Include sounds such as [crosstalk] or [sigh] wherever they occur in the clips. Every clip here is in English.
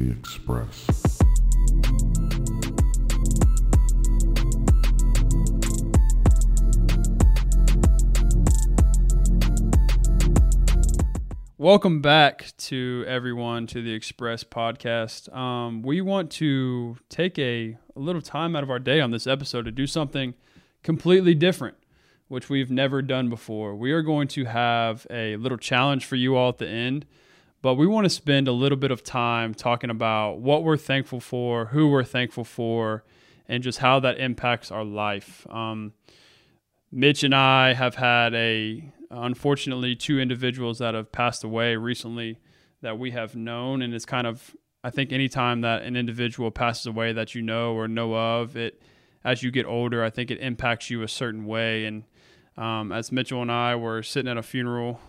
The Express. Welcome back to everyone to the Express podcast. Um, we want to take a, a little time out of our day on this episode to do something completely different, which we've never done before. We are going to have a little challenge for you all at the end, but we want to spend a little bit of time talking about what we're thankful for, who we're thankful for, and just how that impacts our life. Um, Mitch and I have had a unfortunately two individuals that have passed away recently that we have known and it's kind of I think anytime that an individual passes away that you know or know of it as you get older I think it impacts you a certain way and um, as Mitchell and I were sitting at a funeral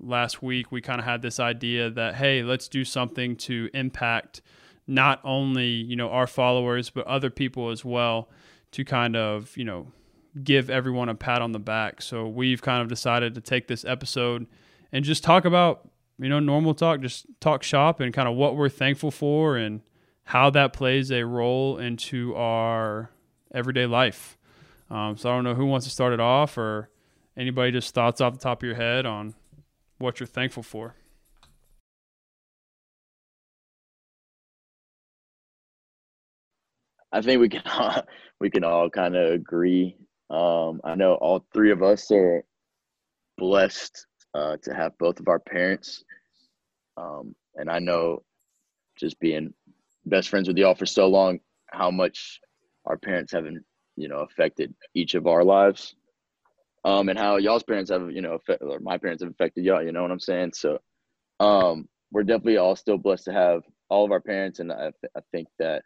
last week we kind of had this idea that hey let's do something to impact not only you know our followers but other people as well to kind of you know give everyone a pat on the back. So we've kind of decided to take this episode and just talk about, you know, normal talk, just talk shop and kind of what we're thankful for and how that plays a role into our everyday life. Um, so I don't know who wants to start it off or anybody just thoughts off the top of your head on what you're thankful for. I think we can [laughs] all, we can all kind of agree um, I know all three of us are blessed uh, to have both of our parents. Um, and I know just being best friends with y'all for so long, how much our parents have, you know, affected each of our lives. Um, and how y'all's parents have, you know, affect, or my parents have affected y'all, you know what I'm saying? So, um, we're definitely all still blessed to have all of our parents. And I, th- I think that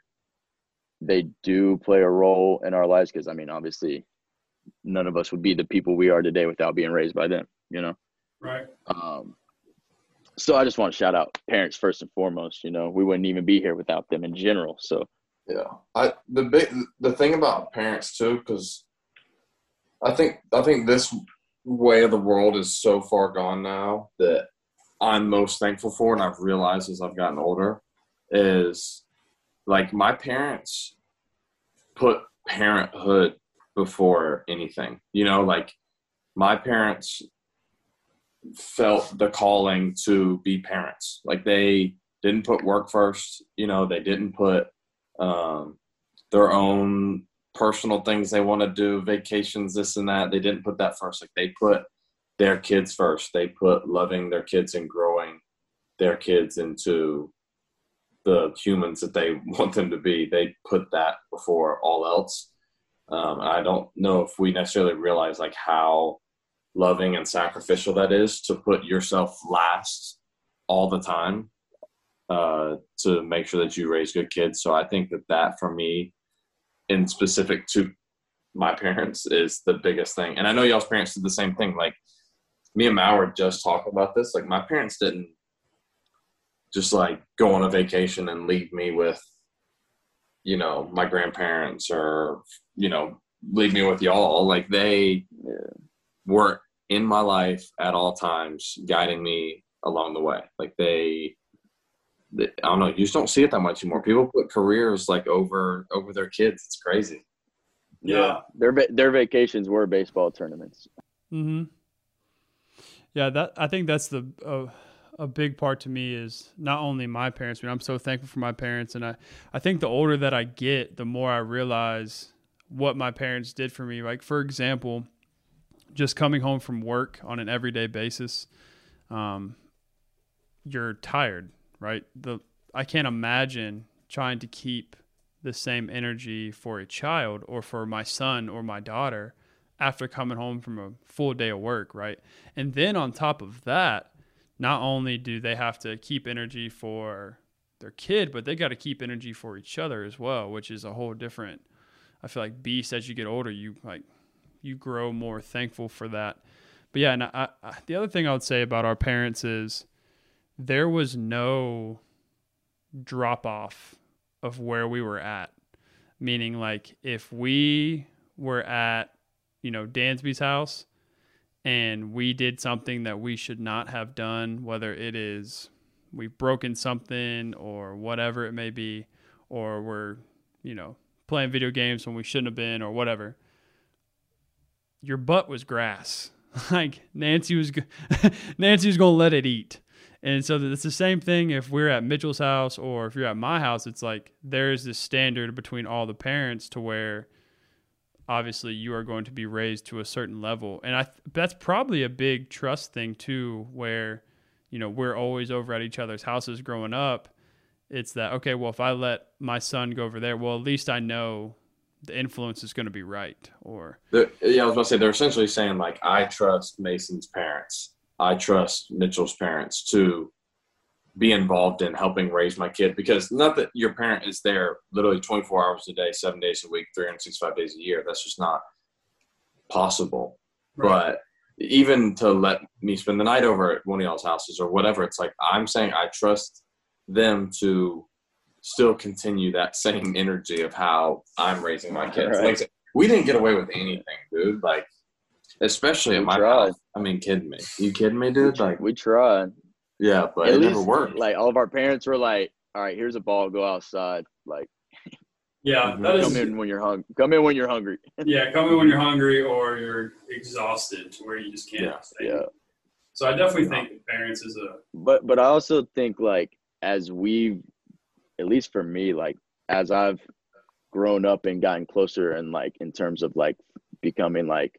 they do play a role in our lives because, I mean, obviously, none of us would be the people we are today without being raised by them, you know? Right. Um, so I just want to shout out parents first and foremost, you know, we wouldn't even be here without them in general. So yeah, I, the big, the thing about parents too, cause I think, I think this way of the world is so far gone now that I'm most thankful for. And I've realized as I've gotten older is like my parents put parenthood before anything. You know, like my parents felt the calling to be parents. Like they didn't put work first, you know, they didn't put um, their own personal things they want to do, vacations, this and that. They didn't put that first. Like they put their kids first. They put loving their kids and growing their kids into the humans that they [laughs] want them to be. They put that before all else. Um, I don't know if we necessarily realize like how loving and sacrificial that is to put yourself last all the time uh, to make sure that you raise good kids. So I think that that for me, in specific to my parents, is the biggest thing. And I know y'all's parents did the same thing. Like me and Mal were just talking about this. Like my parents didn't just like go on a vacation and leave me with you know my grandparents or you know leave me with y'all like they yeah. were in my life at all times guiding me along the way like they, they, i don't know you just don't see it that much anymore. People put careers like over over their kids. It's crazy. Yeah, yeah. their their vacations were baseball tournaments. Mhm yeah that i think that's the uh, a big part to me is not only my parents, but I'm so thankful for my parents. And I, I think the older that I get, the more I realize what my parents did for me. Like, for example, just coming home from work on an everyday basis, um, you're tired, right? The I can't imagine trying to keep the same energy for a child or for my son or my daughter after coming home from a full day of work, right? And then on top of that, not only do they have to keep energy for their kid, but they got to keep energy for each other as well, which is a whole different. I feel like beast as you get older, you like you grow more thankful for that. But yeah, and I, I, the other thing I would say about our parents is there was no drop off of where we were at. Meaning, like if we were at, you know, Dansby's house and we did something that we should not have done, whether it is we've broken something or whatever it may be, or we're, you know, playing video games when we shouldn't have been or whatever. Your butt was grass. [laughs] like Nancy was, [laughs] Nancy was gonna let it eat. And so it's the same thing if we're at Mitchell's house or if you're at my house. It's like there's this standard between all the parents to where obviously you are going to be raised to a certain level. And I that's probably a big trust thing too, where you know we're always over at each other's houses growing up. It's that okay? Well, if I let my son go over there, well, at least I know the influence is going to be right. Or yeah, I was to say they're essentially saying like I trust Mason's parents I trust Mitchell's parents to be involved in helping raise my kid because not that your parent is there literally 24 hours a day, seven days a week, 365 days a year. That's just not possible. Right. But even to let me spend the night over at one of y'all's houses or whatever, it's like I'm saying I trust them to still continue that same energy of how I'm raising my kids. Right. Like, we didn't get away with anything, dude. Like especially at my tried. house. I mean, kidding me? You kidding me, dude? Like we tried. Yeah, but At it least, never worked. Like all of our parents were like, "All right, here's a ball. Go outside." Like, yeah, [laughs] that come is, in when you're hungry. Come in when you're hungry. [laughs] yeah, come in when you're hungry or you're exhausted to where you just can't. Yeah. Stay. yeah. So I definitely think parents is a. But but I also think like as we've, at least for me, like as I've grown up and gotten closer and like in terms of like becoming like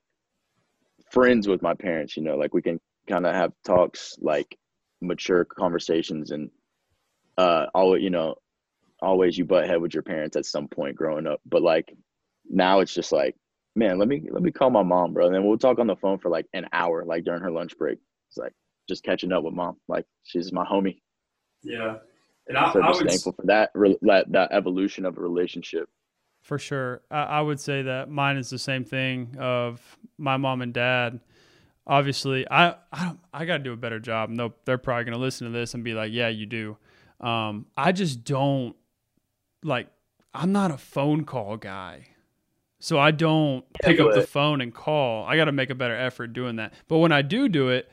friends with my parents you know like we can kind of have talks like mature conversations and uh always you know always you butt head with your parents at some point growing up. But like now it's just like man let me let me call my mom bro. And then we'll talk on the phone for like an hour like during her lunch break. It's like just catching up with mom. Like she's my homie. Yeah. And I, so I thankful for that that that evolution of a relationship for sure. I, I, would say that mine is the same thing of my mom and dad. Obviously, I I, I got to do a better job. No, they're probably going to listen to this and be like, "Yeah, you do." Um, I just don't like. I'm not a phone call guy, so I don't pick up the phone and call. I got to make a better effort doing that. But when I do do it,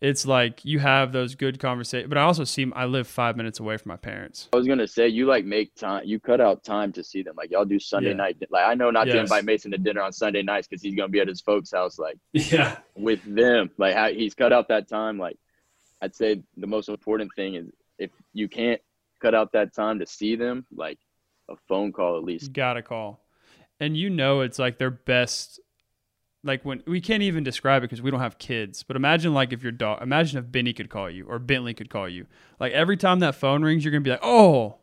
it's like you have those good conversations. But I also see I live five minutes away from my parents. I was gonna say you like make time, you cut out time to see them. Like y'all do Sunday yeah. night. Like I know not yes. to invite Mason to dinner on Sunday nights because he's gonna be at his folks' house. Like [laughs] yeah, with them. Like how, he's cut out that time. Like I'd say the most important thing is if you can't cut out that time to see them, like a phone call at least. You gotta call, and you know it's like their best like when we can't even describe it because we don't have kids. But imagine like if your dog, imagine if Benny could call you or Bentley could call you. Like every time that phone rings, you're gonna be like, "Oh,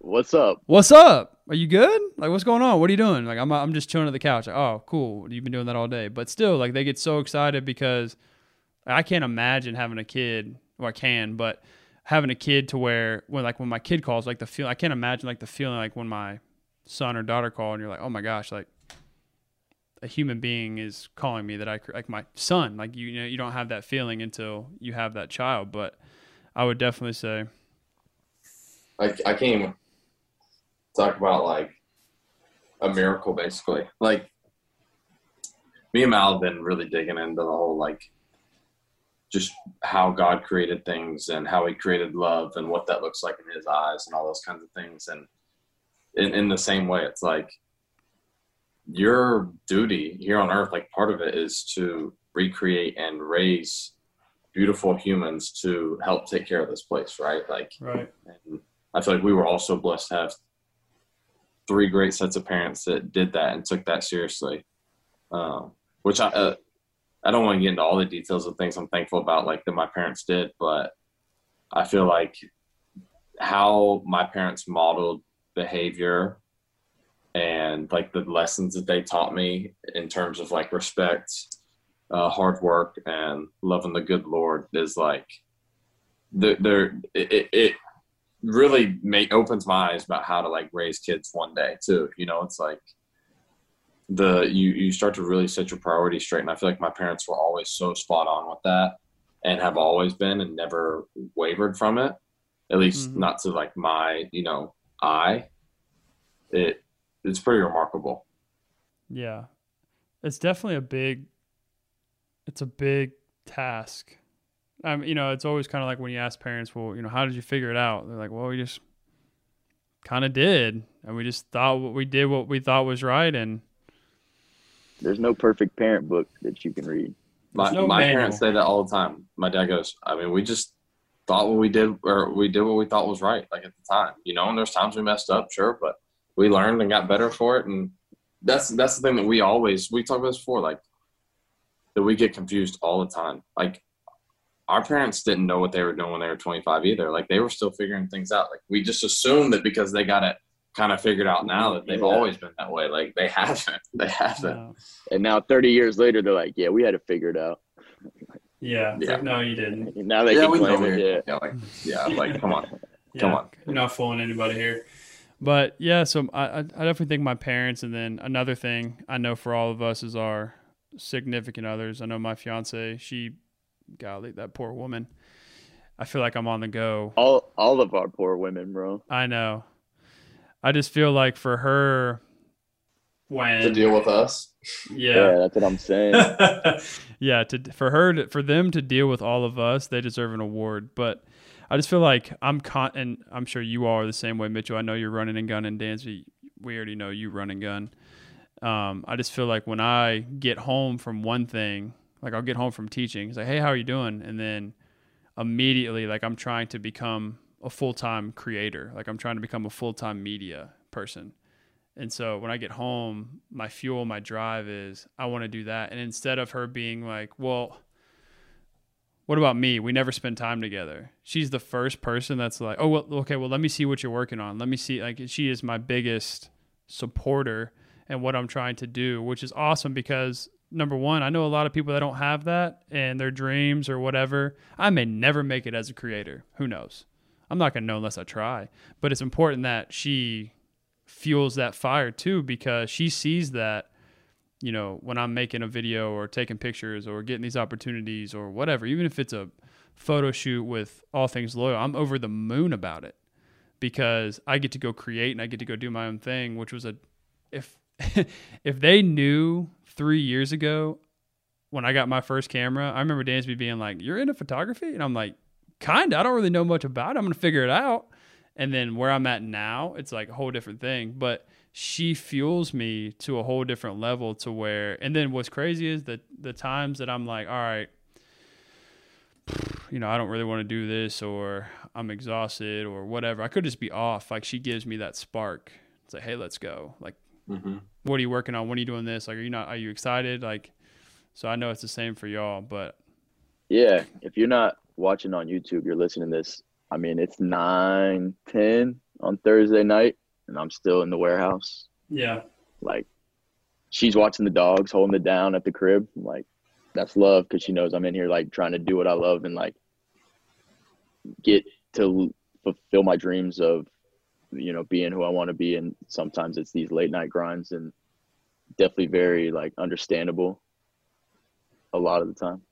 what's up? What's up? Are you good? Like what's going on? What are you doing? Like I'm I'm just chilling at the couch. Like, oh, cool. You've been doing that all day. But still, like they get so excited because I can't imagine having a kid. Well, I can, but having a kid to where when like when my kid calls, like the feel I can't imagine like the feeling like when my son or daughter call and you're like, oh my gosh, like a human being is calling me that I like my son. Like you, you know, you don't have that feeling until you have that child. But I would definitely say, like I can't talk about like a miracle, basically. Like me and Mal have been really digging into the whole like just how God created things and how He created love and what that looks like in His eyes and all those kinds of things. And in, in the same way, it's like your duty here on earth, like part of it is to recreate and raise beautiful humans to help take care of this place, right? Like, right. I feel like we were also blessed to have three great sets of parents that did that and took that seriously. Um, which I, uh, I don't want to get into all the details of things I'm thankful about, like that my parents did, but I feel like how my parents modeled behavior and like the lessons that they taught me in terms of like respect, uh, hard work, and loving the good Lord is like the there. It, it really make opens my eyes about how to like raise kids one day too. You know, it's like the you you start to really set your priorities straight, and I feel like my parents were always so spot on with that, and have always been, and never wavered from it. At least mm-hmm. not to like my you know eye. It it's pretty remarkable. Yeah. It's definitely a big it's a big task I um, you know, it's always kind of like when you ask parents, well, you know, how did you figure it out? They're like, well, we just kind of did, and we just thought what we did what we thought was right, and There's no perfect parent book that you can read. My, no my manual. parents say that all the time. My dad goes, I mean, we just thought what we did, or we did what we thought was right, like at the time, you know. And there's times we messed up, sure, but we learned and got better for it. And that's that's the thing that we always we talked about this before, like that we get confused all the time. Like our parents didn't know what they were doing when they were 25 either. Like they were still figuring things out. Like we just assumed that because they got it kind of figured out now that they've Yeah. always been that way. Like they haven't. [laughs] They haven't. uh, And now 30 years later, they're like, yeah, we had it figured out. yeah, Yeah. no, you didn't. And now they yeah, can we claim know. it. Yeah. Yeah, like, yeah, like come on. [laughs] Yeah, Come on. you're not fooling anybody here. But yeah, so I, I I definitely think my parents, and then another thing I know for all of us is our significant others. I know my fiance, she, golly, that poor woman. I feel like I'm on the go. All all of our poor women, bro. I know. I just feel like for her, when To deal with us. Yeah, that's what I'm saying. [laughs] yeah, to for her to, for them to deal with all of us, they deserve an award. But I just feel like I'm con and I'm sure you all are the same way, Mitchell. I know you're running and gun and Dansby. We already know you run and gun. Um, I just feel like when I get home from one thing, like I'll get home from teaching, it's like, hey, how are you doing? And then immediately, like I'm trying to become a full time creator. Like I'm trying to become a full time media person. And so when I get home, my fuel, my drive is I want to do that. And instead of her being like, well, what about me? We never spend time together. She's the first person that's like, oh, well, okay, well, let me see what you're working on. Let me see. Like, she is my biggest supporter and what I'm trying to do, which is awesome because number one, I know a lot of people that don't have that and their dreams or whatever. I may never make it as a creator. Who knows? I'm not going to know unless I try. But it's important that she fuels that fire too because she sees that you know when i'm making a video or taking pictures or getting these opportunities or whatever even if it's a photo shoot with all things loyal i'm over the moon about it because i get to go create and i get to go do my own thing which was a if [laughs] if they knew three years ago when i got my first camera i remember dansby being like you're into photography? And i'm like kinda. I don't really know much about it. I'm gonna figure it out. And then where I'm at now, it's like a whole different thing. But she fuels me to a whole different level to where and then what's crazy is that the times that I'm like, all right, you know, I don't really want to do this or I'm exhausted or whatever. I could just be off. Like she gives me that spark. It's like, hey, let's go. Like, Mm-hmm. what are you working on? When are you doing this? Like, are you not are you excited? Like so I know it's the same for y'all, but Yeah, if you're not watching on YouTube, you're listening to this. I mean, it's nine ten on Thursday night, and I'm still in the warehouse. yeah. Like, she's watching the dogs, holding it down at the crib. Like, that's love because she knows I'm in here, like, trying to do what I love and, like, get to fulfill my dreams of, you know, being who I want to be. And sometimes it's these late night grinds and definitely very, like, understandable a lot of the time.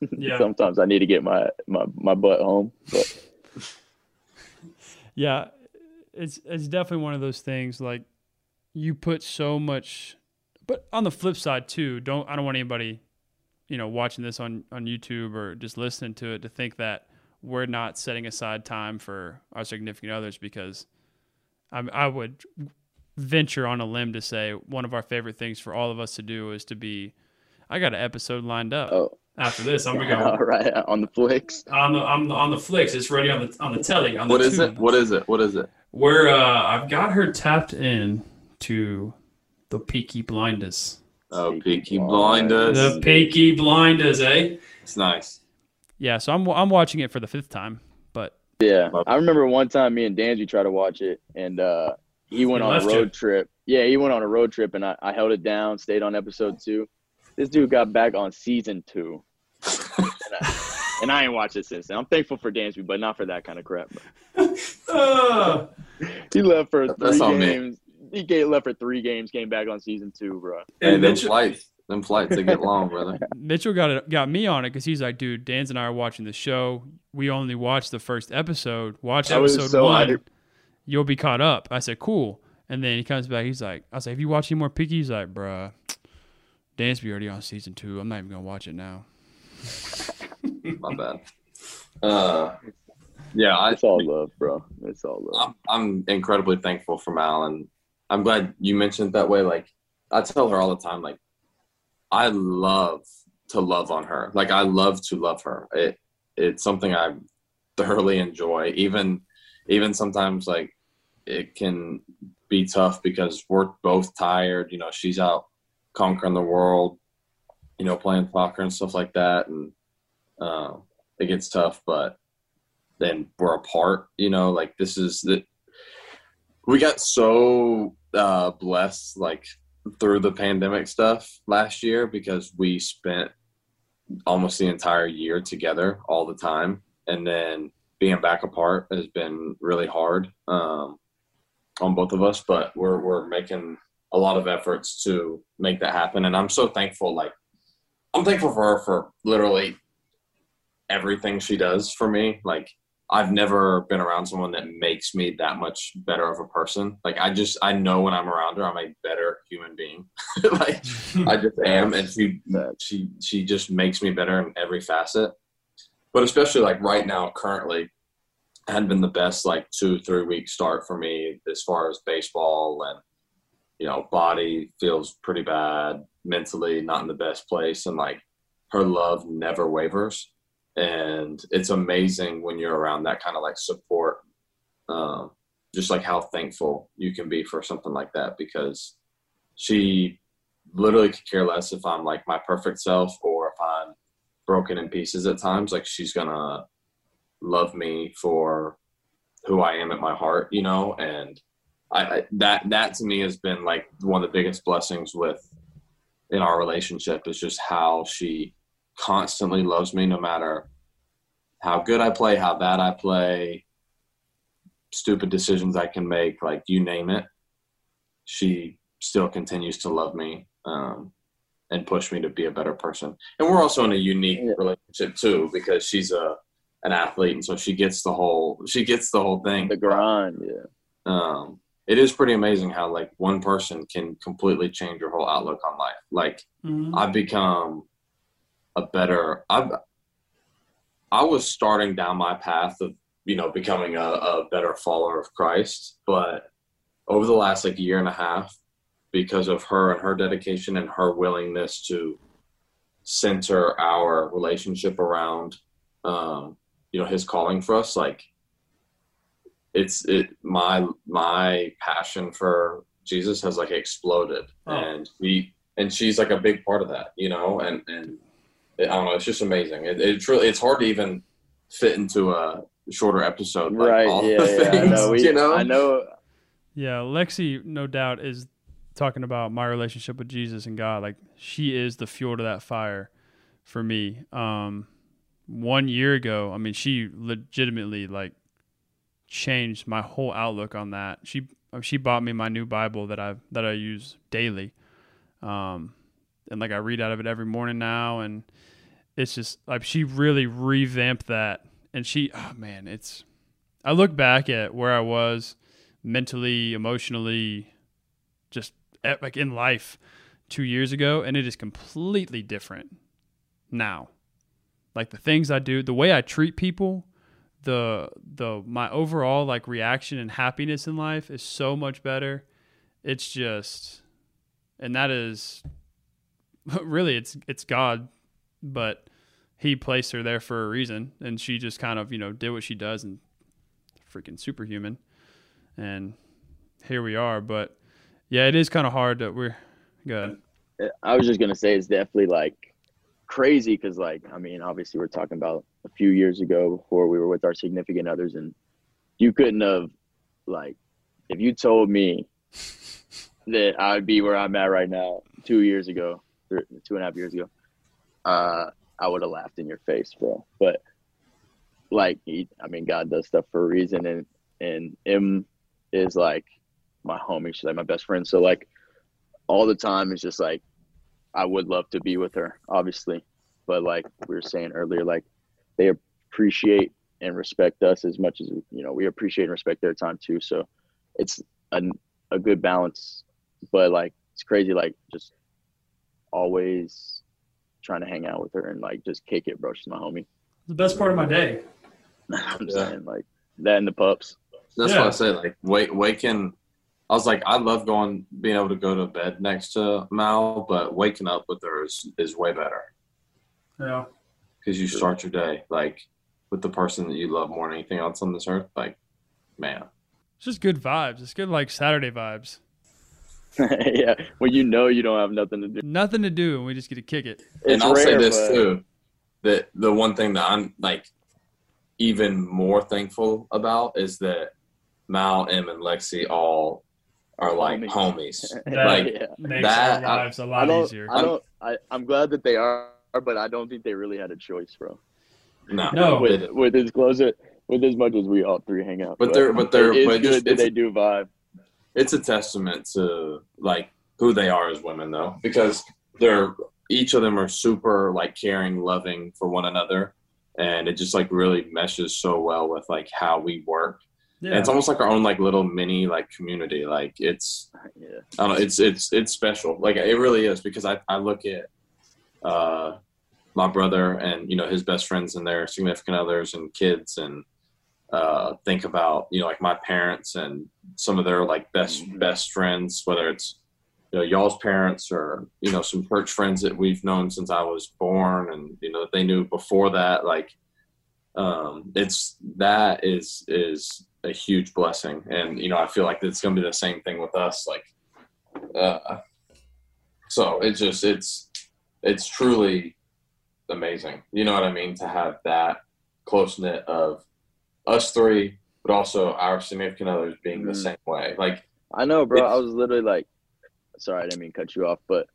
[laughs] Yeah. sometimes I need to get my, my, my butt home. But [laughs] Yeah, it's it's definitely one of those things like you put so much but on the flip side too, don't I don't want anybody, you know, watching this on on YouTube or just listening to it to think that we're not setting aside time for our significant others because I I would venture on a limb to say one of our favorite things for all of us to do is to be I got an episode lined up oh, after this. I'm gonna [laughs] go right, on the flicks. on the on the on the flicks. It's ready on the on the telly. On What the is it? What is it? What is it? Where uh, I've got her tapped in to the Peaky Blinders. Oh, Peaky Peaky Blinders. Blinders. The Peaky Blinders, eh? It's nice. Yeah, so I'm I'm watching it for the fifth time, but Yeah, I remember one time me and Dansby tried to watch it, and uh, he went He on a road you. trip. Yeah, he went on a road trip, and I, I held it down, stayed on episode two. This dude got back on season two, and I, [laughs] and I ain't watched it since then. I'm thankful for Dansby, but not for that kind of crap. uh, [laughs] He left for That's three on me. games. He left for three games, came back on season two, bro. Hey, and then Mitchell, flights, them flights, they get long, brother. [laughs] Mitchell got it, got me on it because he's like, dude, Dan's and I are watching the show. We only watched the first episode. Watch I was episode so one. hyped. You'll be caught up. I said, cool. And then he comes back. He's like, I was like, have you watched any more Peaky? He's like, bruh, Dansby already on season two. I'm not even gonna watch it now. [laughs] My bad. Uh, yeah, I, It's all love, bro. It's all love. I'm, I'm incredibly thankful for Mal, and I'm glad you mentioned it that way. Like I tell her all the time, like I love to love on her. Like I love to love her. It it's something I thoroughly enjoy. Even even sometimes like it can be tough because we're both tired. You know, she's out conquering the world, you know, playing soccer and stuff like that, and uh, it gets tough. But then we're apart. You know, like this is the we got so uh, blessed like through the pandemic stuff last year because we spent almost the entire year together all the time and then being back apart has been really hard um, on both of us but we're, we're making a lot of efforts to make that happen and i'm so thankful like i'm thankful for her for literally everything she does for me like I've never been around someone that makes me that much better of a person. Like I just I know when I'm around her, I'm a better human being. [laughs] like [laughs] I just am, and she she she just makes me better in every facet. But especially like right now, currently, had been the best like two three week start for me as far as baseball and you know body feels pretty bad mentally, not in the best place, and like her love never wavers. And it's amazing when you're around that kind of like support um, just like how thankful you can be for something like that because she literally could care less if i'm like my perfect self or if i'm broken in pieces at times. Like she's gonna love me for who i am at my heart you know? And I, I that that to me has been like one of the biggest blessings with in our relationship is just how she constantly loves me no matter how good I play, how bad I play, stupid decisions I can make, like you name it. She still continues to love me um, and push me to be a better person. And we're also in a unique relationship too because she's a an athlete, and so she gets the whole she gets the whole thing. the grind, yeah. Um, it is pretty amazing how like one person can completely change your whole outlook on life. Like Mhm. I've become a better. I've I was starting down my path of you know becoming a, a better follower of Christ, but over the last like year and a half, because of her and her dedication and her willingness to center our relationship around um, you know his calling for us, like it's it my my passion for Jesus has like exploded, Oh. and we and she's like a big part of that, you know, and and it, I don't know, it's just amazing. It, it's really it's hard to even fit into a shorter episode, like, right, all yeah, the yeah. I know. We, you know. I know. Yeah, Lexi, no doubt, is talking about my relationship with Jesus and God. Like she is the fuel to that fire for me. Um, one year ago, I mean, she legitimately like changed my whole outlook on that. She uh, she bought me my new Bible that I that I use daily, um, and like I read out of it every morning now, and it's just like she really revamped that. And she, oh man, it's. I look back at where I was mentally, emotionally, just at, like in life two years ago, and it is completely different now. Like the things I do, the way I treat people, the the my overall like reaction and happiness in life is so much better. It's just, and that is [laughs] really it's it's God, but He placed her there for a reason, and she just kind of you know did what she does and freaking superhuman and here we are. But yeah, it is kind of hard that we're good. I was just gonna say it's definitely like crazy because like I mean obviously we're talking about a few years ago before we were with our significant others and you couldn't have like if you told me that I'd be where I'm at right now two years ago two and a half years ago uh I would have laughed in your face bro. But like he, I mean God does stuff for a reason and and M is like my homie. She's like my best friend. So like all the time it's just like I would love to be with her, obviously. But like we were saying earlier, like they appreciate and respect us as much as you know we appreciate and respect their time too. So it's a, a good balance. But like it's crazy, like just always trying to hang out with her and like just kick it, bro. She's my homie. the best part of my day. [laughs] I'm Yeah. saying like that and the pups. That's Yeah. what I say. Like wake waking. I was like, I love going, being able to go to bed next to Mal, but waking up with her is, is way better Yeah. because you start your day like with the person that you love more than anything else on this earth. Like, man, It's just good vibes. It's good like Saturday vibes. [laughs] yeah, when you know you don't have nothing to do. Nothing to do, and we just get to kick it. It's and I'll say this but- too: that the one thing that I'm like even more thankful about is that Mal, M, and Lexi all are like Homies. homies. [laughs] That like yeah. makes that- our lives a I lot don't. easier. I don't. I, I'm glad that they are, but I don't think they really had a choice, bro. no, No. With with as close as with as much as we all three hang out. But they're- but they're- it is but just- good that they do vibe. it's a testament to like who they are as women though because they're each of them are super like caring loving for one another and it just like really meshes so well with like how we work and Yeah. it's almost like our own like little mini like community like it's Yeah. I don't know, it's it's it's special. Like it really is because I, I look at uh my brother and you know his best friends and their significant others and kids and uh think about you know like my parents and some of their like best Mhm. best friends whether it's you know y'all's parents or you know some church friends that we've known since I was born and you know that they knew before that like um it's that is is a huge blessing and you know I feel like it's going to be the same thing with us like uh, so it's just it's it's truly amazing. You know what I mean to have that close knit of us three, but also our significant others being the Mhm. same way. Like I know, bro. I was literally like, sorry, I didn't mean to cut you off, but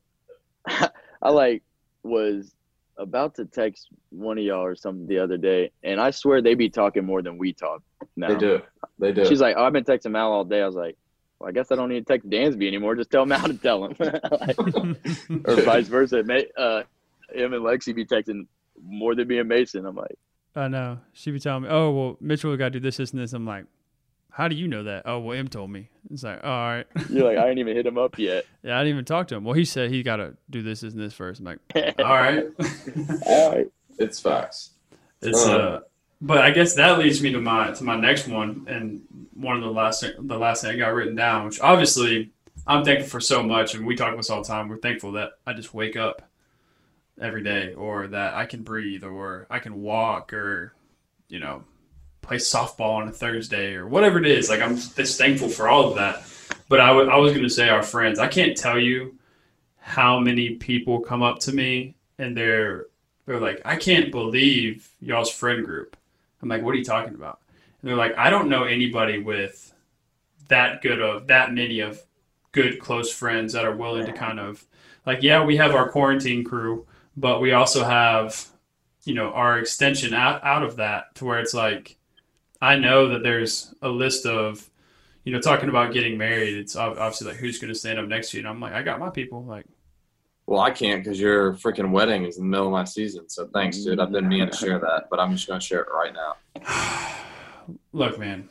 [laughs] I like was about to text one of y'all or something the other day, and I swear they be talking more than we talk now. they do, they do. She's like, oh, I've been texting Mal all day. I was like, well, I guess I don't need to text Dansby anymore. Just tell Mal to tell him, Like, [laughs] or vice versa. May, uh, him and Lexi be texting more than me and Mason. I'm like, I know. She be telling me, "Oh, well, Mitchell got to do this, this, and this." I'm like, "How do you know that?" Oh, well, M told me. It's like, all right. [laughs] you're like, I ain't even hit him up yet. [laughs] Yeah, I didn't even talk to him. Well, he said he got to do this, this, and this first. I'm like, [laughs] all right. all right. it's facts. It's Uh. uh, but I guess that leads me to my to my next one, and one of the last the last thing I got written down, which obviously I'm thankful for so much, and we talk about this all the time. We're thankful that I just wake up every day, or that I can breathe, or I can walk, or you know, play softball on a Thursday, or whatever it is. Like I'm just thankful for all of that. But I wa- I was going to say our friends. I can't tell you how many people come up to me and they're they're like, I can't believe y'all's friend group. I'm like, what are you talking about? And they're like, I don't know anybody with that good of that many of good close friends that are willing to kind of like, yeah, we have our quarantine crew, but we also have, you know, our extension out, out of that to where it's like, I know that there's a list of, you know, talking about getting married. It's obviously like who's going to stand up next to you, and I'm like, I got my people. Like, Well, I can't because your freaking wedding is in the middle of my season. So thanks, dude. I've been meaning to share that, but I'm just gonna share it right now. [sighs] look, man,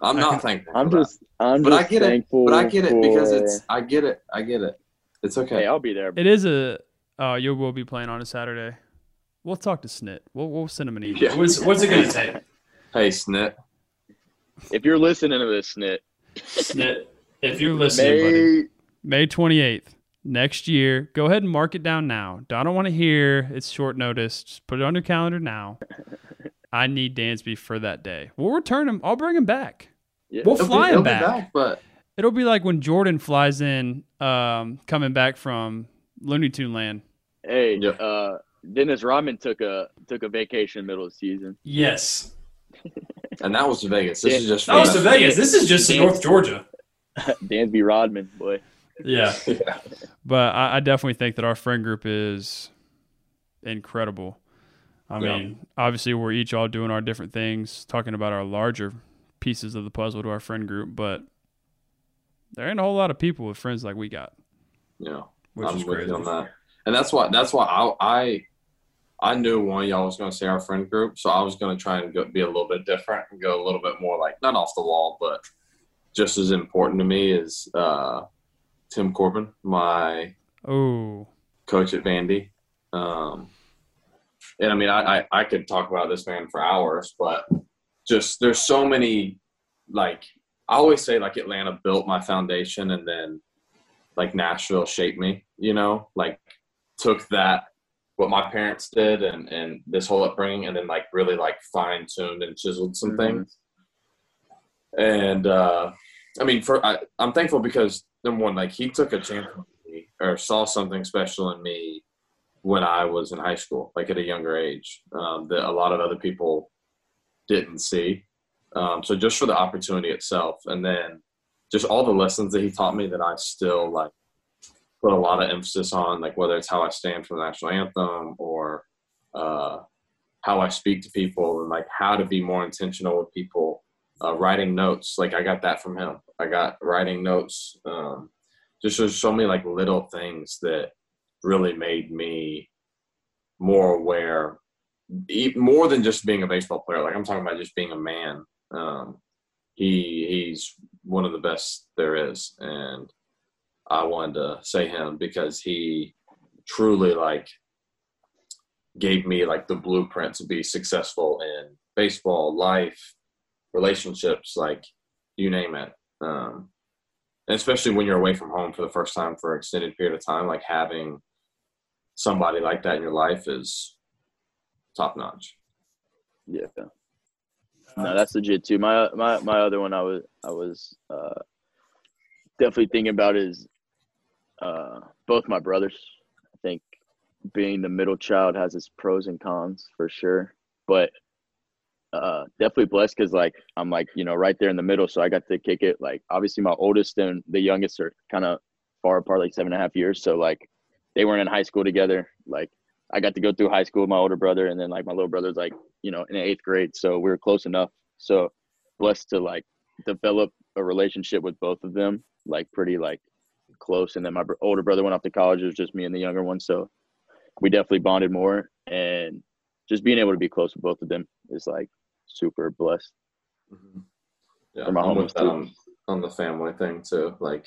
I'm not can- thankful. I'm for that. just, I'm but just I get it. But I get it because it's. I get it. I get it. It's okay. Hey, I'll be there. It is a. Uh, you will be playing on a Saturday. We'll talk to Snit. We'll we'll send him an email. Yeah. What's what's it gonna take? Hey, Snit. If you're listening to this, Snit, Snit, if you're listening, buddy, May May twenty eighth next year. Go ahead and mark it down now. I don't want to hear it's short notice. Just put it on your calendar now. I need Dansby for that day. We'll return him. I'll bring him back. yeah. We'll He'll be- fly he'll him be back. But It'll be like when Jordan flies in, um, coming back from Looney Tune Land. Hey, Yeah. uh, Dennis Rodman took a took a vacation middle of the season. Yes, and that was to Vegas. This Yeah. is just. that was to Vegas. This is just in North Georgia. [laughs] Dansby Rodman, boy. Yeah. [laughs] yeah. But I, I definitely think that our friend group is incredible. I Yeah. mean, obviously, we're each all doing our different things, talking about our larger pieces of the puzzle to our friend group, but there ain't a whole lot of people with friends like we got, Yeah. which I'm is with crazy. you on that. And that's why. That's why I. I I knew one of y'all was going to say our friend group, so I was going to try and go, be a little bit different and go a little bit more like not off the wall, but just as important to me is uh, Tim Corbin, my Oh, coach at Vandy. Um, and I mean, I, I, I could talk about this man for hours, but just there's so many, like, I always say, like, Atlanta built my foundation and then, like, Nashville shaped me, you know, like, took that, what my parents did and, and this whole upbringing, and then, like, really, like, fine tuned and chiseled some mm-hmm. things. And, uh, I mean, for I, I'm thankful because number one, like he took a chance on me or saw something special in me when I was in high school, like at a younger age, um, that a lot of other people didn't see. Um, so just for the opportunity itself, and then just all the lessons that he taught me that I still like put a lot of emphasis on, like whether it's how I stand for the national anthem or uh, how I speak to people and like how to be more intentional with people uh, writing notes. Like I got that from him. I got writing notes. Um, just there's so many like little things that really made me more aware, more than just being a baseball player. Like I'm talking about just being a man. Um, he he's one of the best there is, and I wanted to say him because he truly like gave me like the blueprint to be successful in baseball, life, relationships, like you name it. Um, and especially when you're away from home for the first time for an extended period of time, like having somebody like that in your life is top notch. Yeah. No, that's legit too. My my my other one I was I was uh, definitely thinking about is uh, both my brothers. I think being the middle child has its pros and cons for sure, but uh, definitely blessed because like I'm like you know right there in the middle, so I got to kick it. Like obviously my oldest and the youngest are kind of far apart, like seven and a half years. So like they weren't in high school together. Like I got to go through high school with my older brother, and then like my little brother's like you know in eighth grade, so we were close enough. So blessed to like develop a relationship with both of them, like pretty like close. And then my older brother went off to college. It was just me and the younger one, so we definitely bonded more. And just being able to be close with both of them is like super blessed. Mm-hmm. Yeah, I'm with that on, on, the family thing too. Like,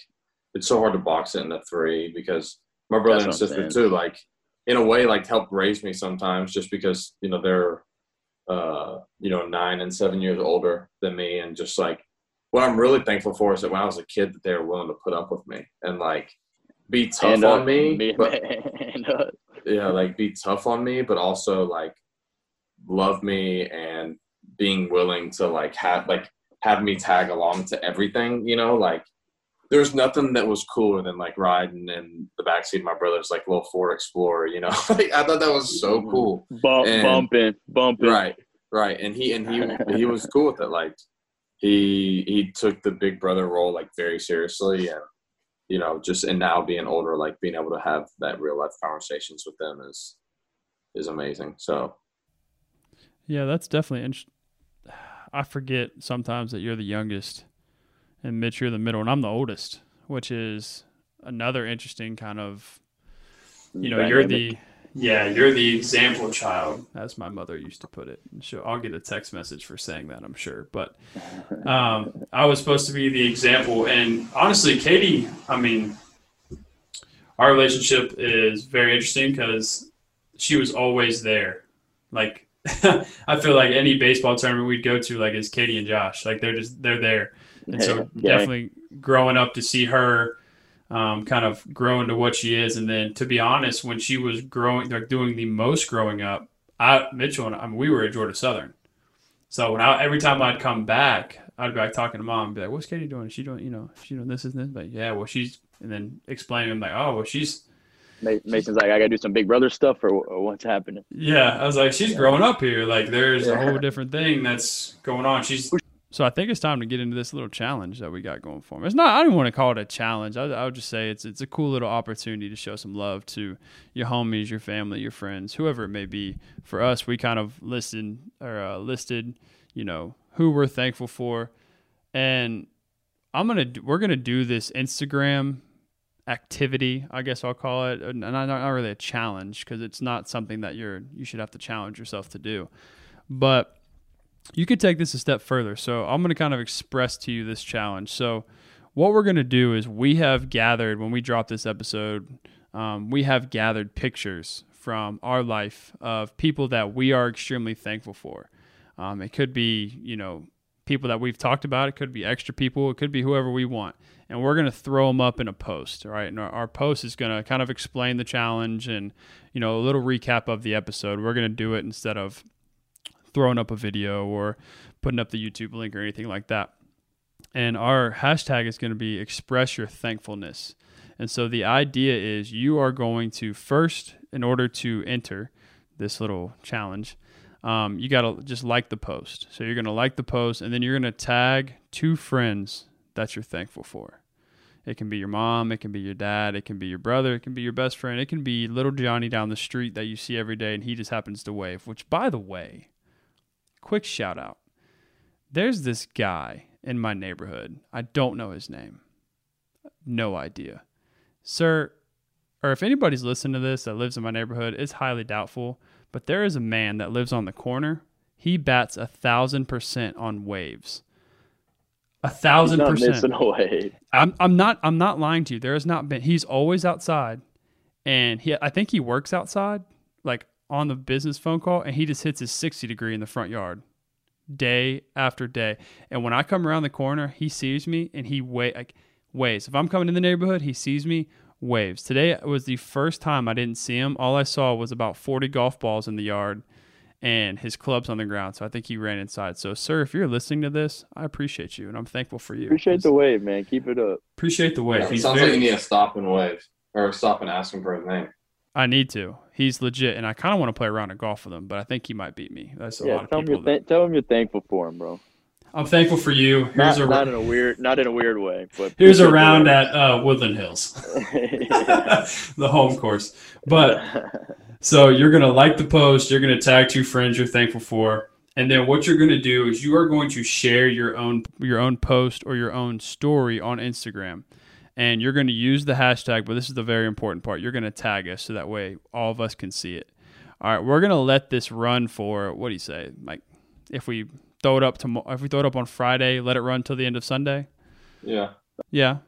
it's so hard to box it into three because my brother That's and sister too, like, in a way, like help raise me sometimes just because you know they're, uh, you know, nine and seven years older than me, and just like what I'm really thankful for is that when I was a kid, that they were willing to put up with me and like be tough and, uh, on me, me but, [laughs] and, uh, yeah, like be tough on me, but also like love me and being willing to like have like have me tag along to everything, you know, like there's nothing that was cooler than like riding in the backseat of my brother's like little Ford Explorer, you know. [laughs] like, I thought that was so mm-hmm. cool. Bump, and, bumping, bumping. Right, right. And he and he he was cool with it. Like he he took the big brother role like very seriously and you know, just and now being older, like being able to have that real life conversations with them is is amazing. So yeah, that's definitely interesting. I forget sometimes that you're the youngest, and Mitch, you're the middle, and I'm the oldest, which is another interesting kind of, you know, Dynamic. you're the yeah, you're the example child, as my mother used to put it. So I'll get a text message for saying that, I'm sure. But um, I was supposed to be the example, and honestly, Katie, I mean, our relationship is very interesting because she was always there. Like [laughs] I feel like any baseball tournament we'd go to, like is Katie and Josh, like they're just they're there, and so [laughs] yeah. definitely growing up to see her um, kind of grow into what she is, and then to be honest, when she was growing, like doing the most growing up, I Mitchell and I mean, we were at Georgia Southern, so when I every time I'd come back, I'd be like talking to mom, and be like, "What's Katie doing? Is she doing, you know, she doing this and this?" But yeah, well, she's, and then explaining like, "Oh, well, she's." Mason's like, I gotta do some Big Brother stuff, or, or what's happening? Yeah, I was like, she's growing up here. Like, there's yeah. a whole different thing that's going on. She's so I think it's time to get into this little challenge that we got going for me. It's not. I don't want to call it a challenge. I, I would just say it's it's a cool little opportunity to show some love to your homies, your family, your friends, whoever it may be. For us, we kind of listed or uh, listed, you know, who we're thankful for, and I'm gonna we're gonna do this Instagram activity, I guess I'll call it, and I not, not really a challenge because it's not something that you're you should have to challenge yourself to do, but you could take this a step further. So I'm going to kind of express to you this challenge. So what we're going to do is we have gathered when we drop this episode, um, we have gathered pictures from our life of people that we are extremely thankful for. Um, it could be, you know, people that we've talked about. It could be extra people. It could be whoever we want. And we're going to throw them up in a post, right? And our, our post is going to kind of explain the challenge and, you know, a little recap of the episode. We're going to do it instead of throwing up a video or putting up the YouTube link or anything like that. And our hashtag is going to be express your thankfulness. And so the idea is you are going to first, in order to enter this little challenge, um, you got to just like the post. So you're going to like the post and then you're going to tag two friends that you're thankful for. It can be your mom, it can be your dad, it can be your brother, it can be your best friend, it can be little Johnny down the street that you see every day and he just happens to wave, which, by the way, quick shout out. There's this guy in my neighborhood. I don't know his name. No idea. Sir, or if anybody's listening to this that lives in my neighborhood, it's highly doubtful. But there is a man that lives on the corner. He bats a thousand percent on waves. A thousand percent. I'm I'm not I'm not lying to you. There has not been. He's always outside, and he I think he works outside, like on the business phone call, and he just hits his sixty degree in the front yard, day after day. And when I come around the corner, he sees me and he wait like waves. If I'm coming in the neighborhood, he sees me waves. Today was the first time I didn't see him. All I saw was about forty golf balls in the yard. And his club's on the ground, so I think he ran inside. So, sir, if you're listening to this, I appreciate you, and I'm thankful for you. Appreciate the wave, man. Keep it up. appreciate the wave. Yeah, it sounds very- like you need to stop and wave or stop and ask him for his name. I need to. He's legit, and I kind of want to play around of golf with him, but I think he might beat me. That's a yeah, lot of tell him people. you're that- th- tell him you're thankful for him, bro. I'm thankful for you. Here's Not, a not in a weird, not in a weird way, but here's a round at uh, Woodland Hills, [laughs] [laughs] the home course. But so you're gonna like the post. You're gonna tag two friends you're thankful for, and then what you're gonna do is you are going to share your own your own post or your own story on Instagram. And you're going to use the hashtag, but this is the very important part. You're going to tag us so that way all of us can see it. All right, we're gonna let this run for what do you say? Like, if we throw it up to if we throw it up on Friday, let it run till the end of Sunday. Yeah. Yeah,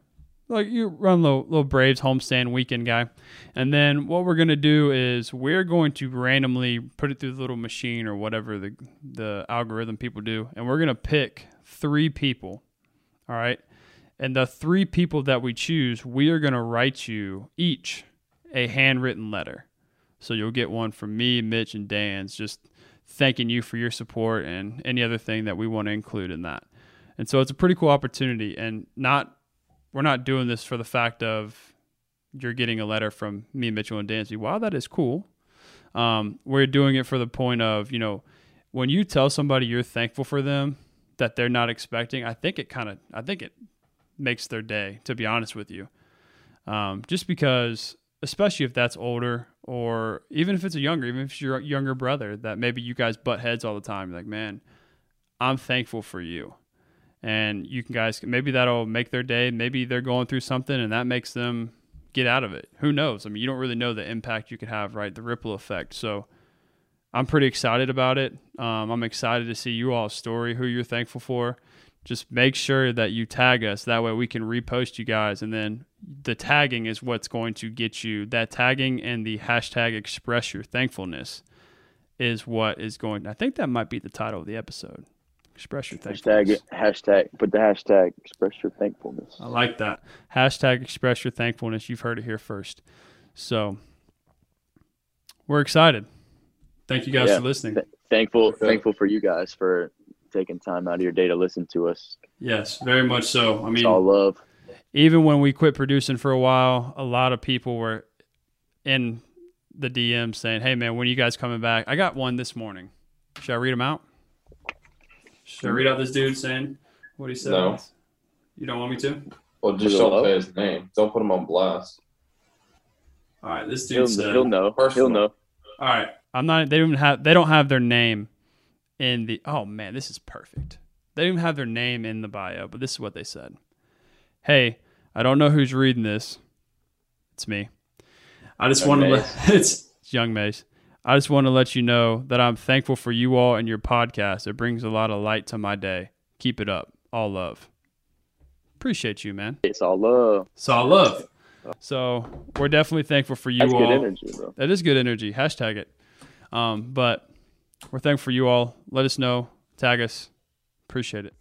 like you run little little Braves homestand weekend guy, and then what we're gonna do is we're going to randomly put it through the little machine or whatever the the algorithm people do, and we're gonna pick three people. All right, and the three people that we choose, we are gonna write you each a handwritten letter. So you'll get one from me, Mitch, and Dan's just thanking you for your support and any other thing that we want to include in that. And so it's a pretty cool opportunity and not we're not doing this for the fact of you're getting a letter from me, Mitchell, and Dansby. Wow, that is cool, um, we're doing it for the point of, you know, when you tell somebody you're thankful for them that they're not expecting, I think it kind of, I think it makes their day, to be honest with you. Um, just because, especially if that's older or even if it's a younger, even if it's your younger brother that maybe you guys butt heads all the time, like, man, I'm thankful for you. And you can guys maybe that'll make their day. Maybe they're going through something and that makes them get out of it. Who knows? I mean you don't really know the impact you could have right? The ripple effect. So i'm pretty excited about it. Um, i'm excited to see you all's story who you're thankful for just make sure that you tag us that way we can repost you guys and then the tagging is what's going to get you that tagging and the hashtag express your thankfulness is what is going i think that might be the title of the episode express your thankfulness hashtag hashtag put the hashtag express your thankfulness. I like that. Hashtag express your thankfulness. You've heard it here first. So we're excited. Thank you guys Yeah. for listening. Th- thankful thankful for you guys for taking time out of your day to listen to us. Yes, very much so. I It's all mean, love. even when we quit producing for a while, a lot of people were in the DM saying, "Hey, man, when are you guys coming back?" I got one this morning. Should I read them out? Should I read out this dude saying what he said? No. You don't want me to? Well, just don't say his name. Don't put him on blast. All right, this dude He'll, said. he'll know. Personal. He'll know. All right. I'm not they don't have they don't have their name in the Oh man, this is perfect. They even have their name in the bio, but this is what they said. Hey, I don't know who's reading this. It's me. I just want to let [laughs] it's, young Mace. I just want to let you know that I'm thankful for you all and your podcast. It brings a lot of light to my day. Keep it up. All love. Appreciate you, man. It's all love. It's all love. So we're definitely thankful for you That's all. good energy, bro. That is good energy. Hashtag it. Um, but we're thankful for you all. Let us know. Tag us. Appreciate it.